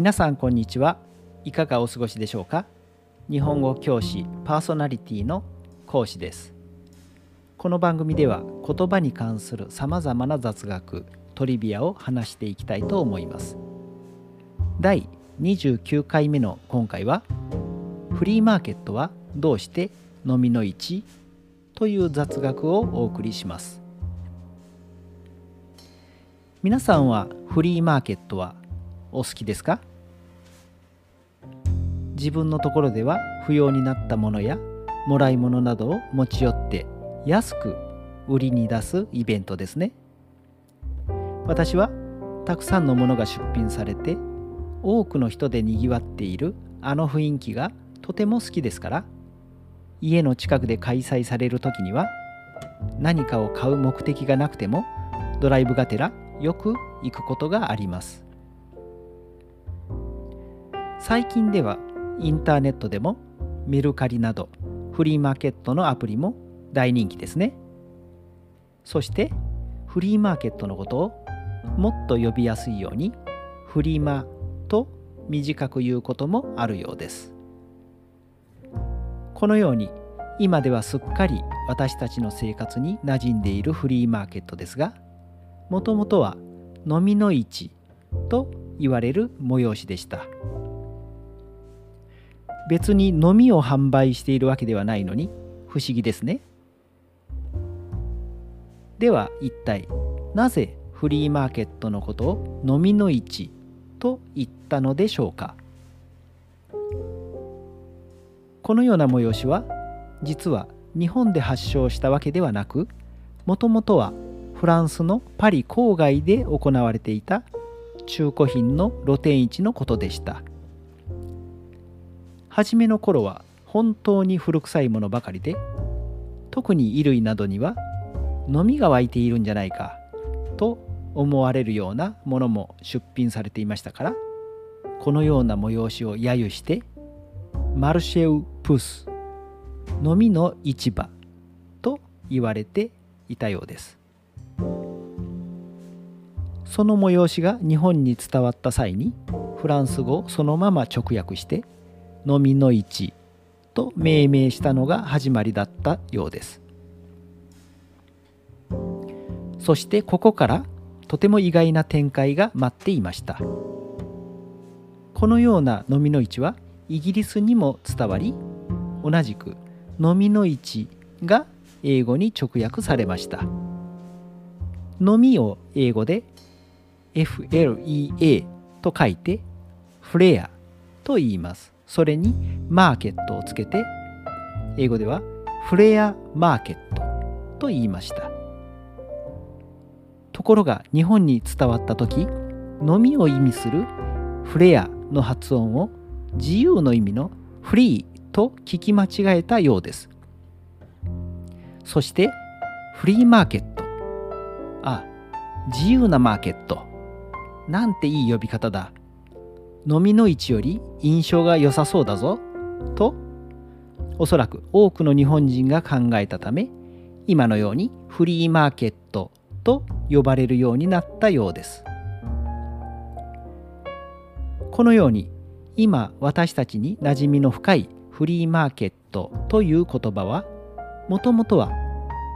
皆さんこんにちは。いかがお過ごしでしょうか？日本語教師パーソナリティの講師です。この番組では言葉に関するさまざまな雑学トリビアを話していきたいと思います。第29回目の今回はフリーマーケットはどうして飲みの市という雑学をお送りします。皆さんはフリーマーケットはお好きですか？自分のところでは不要になったものやもらい物などを持ち寄って安く売りに出すイベントですね。私はたくさんのものが出品されて多くの人でにぎわっているあの雰囲気がとても好きですから家の近くで開催される時には何かを買う目的がなくてもドライブがてらよく行くことがあります。最近ではインターネットでもメルカリなどフリーマーケットのアプリも大人気ですね。そしてフリーマーケットのことをもっと呼びやすいようにフリマと短く言うこともあるようです。このように今ではすっかり私たちの生活に馴染んでいるフリーマーケットですがもともとは飲みの市と言われる催しでした。別に飲みを販売しているわけではないのに不思議ですね。では一体なぜフリーマーケットのことを飲みの市と言ったのでしょうか。このような催しは実は日本で発祥したわけではなくもともとはフランスのパリ郊外で行われていた中古品の露店市のことでした。初めの頃は本当に古臭いものばかりで特に衣類などには飲みが湧いているんじゃないかと思われるようなものも出品されていましたからこのような催しを揶揄してマルシェウ・プス飲みの市場と言われていたようです。その催しが日本に伝わった際にフランス語をそのまま直訳して「飲みの市」と命名したのが始まりだったようです。そしてここからとても意外な展開が待っていました。このような飲みの市はイギリスにも伝わり同じく飲みの市が英語に直訳されました。飲みを英語で FLEA と書いてフレアと言います。それにマーケットをつけて英語ではフレアマーケットと言いました。ところが日本に伝わった時飲みを意味するフレアの発音を自由の意味のフリーと聞き間違えたようです。そしてフリーマーケット。あ、自由なマーケットなんていい呼び方だ。飲みの市より印象が良さそうだぞ。と、おそらく多くの日本人が考えたため、今のようにフリーマーケットと呼ばれるようになったようです。このように今私たちに馴染みの深いフリーマーケットという言葉はもともとは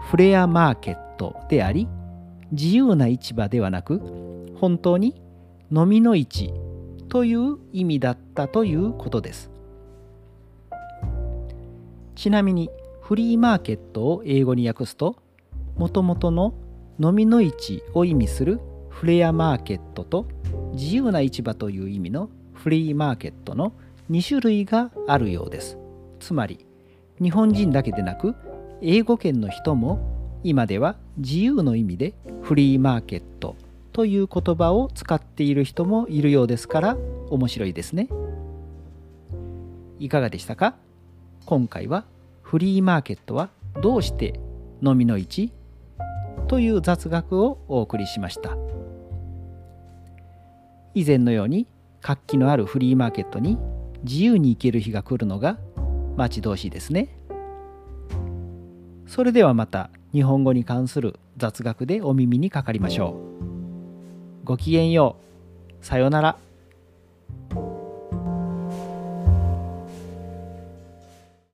フレアマーケットであり自由な市場ではなく本当に飲みの市という意味だったということです。ちなみにフリーマーケットを英語に訳すともともとの飲みの市を意味するフレアマーケットと自由な市場という意味のフリーマーケットの2種類があるようです。つまり日本人だけでなく英語圏の人も今では自由の意味でフリーマーケットという言葉を使っている人もいるようですから面白いですね。いかがでしたか？今回はフリーマーケットはどうして飲みの市？という雑学をお送りしました。以前のように活気のあるフリーマーケットに自由に行ける日が来るのが待ち遠しいですね。それではまた日本語に関する雑学でお耳にかかりましょう。ごきげんよう。さようなら。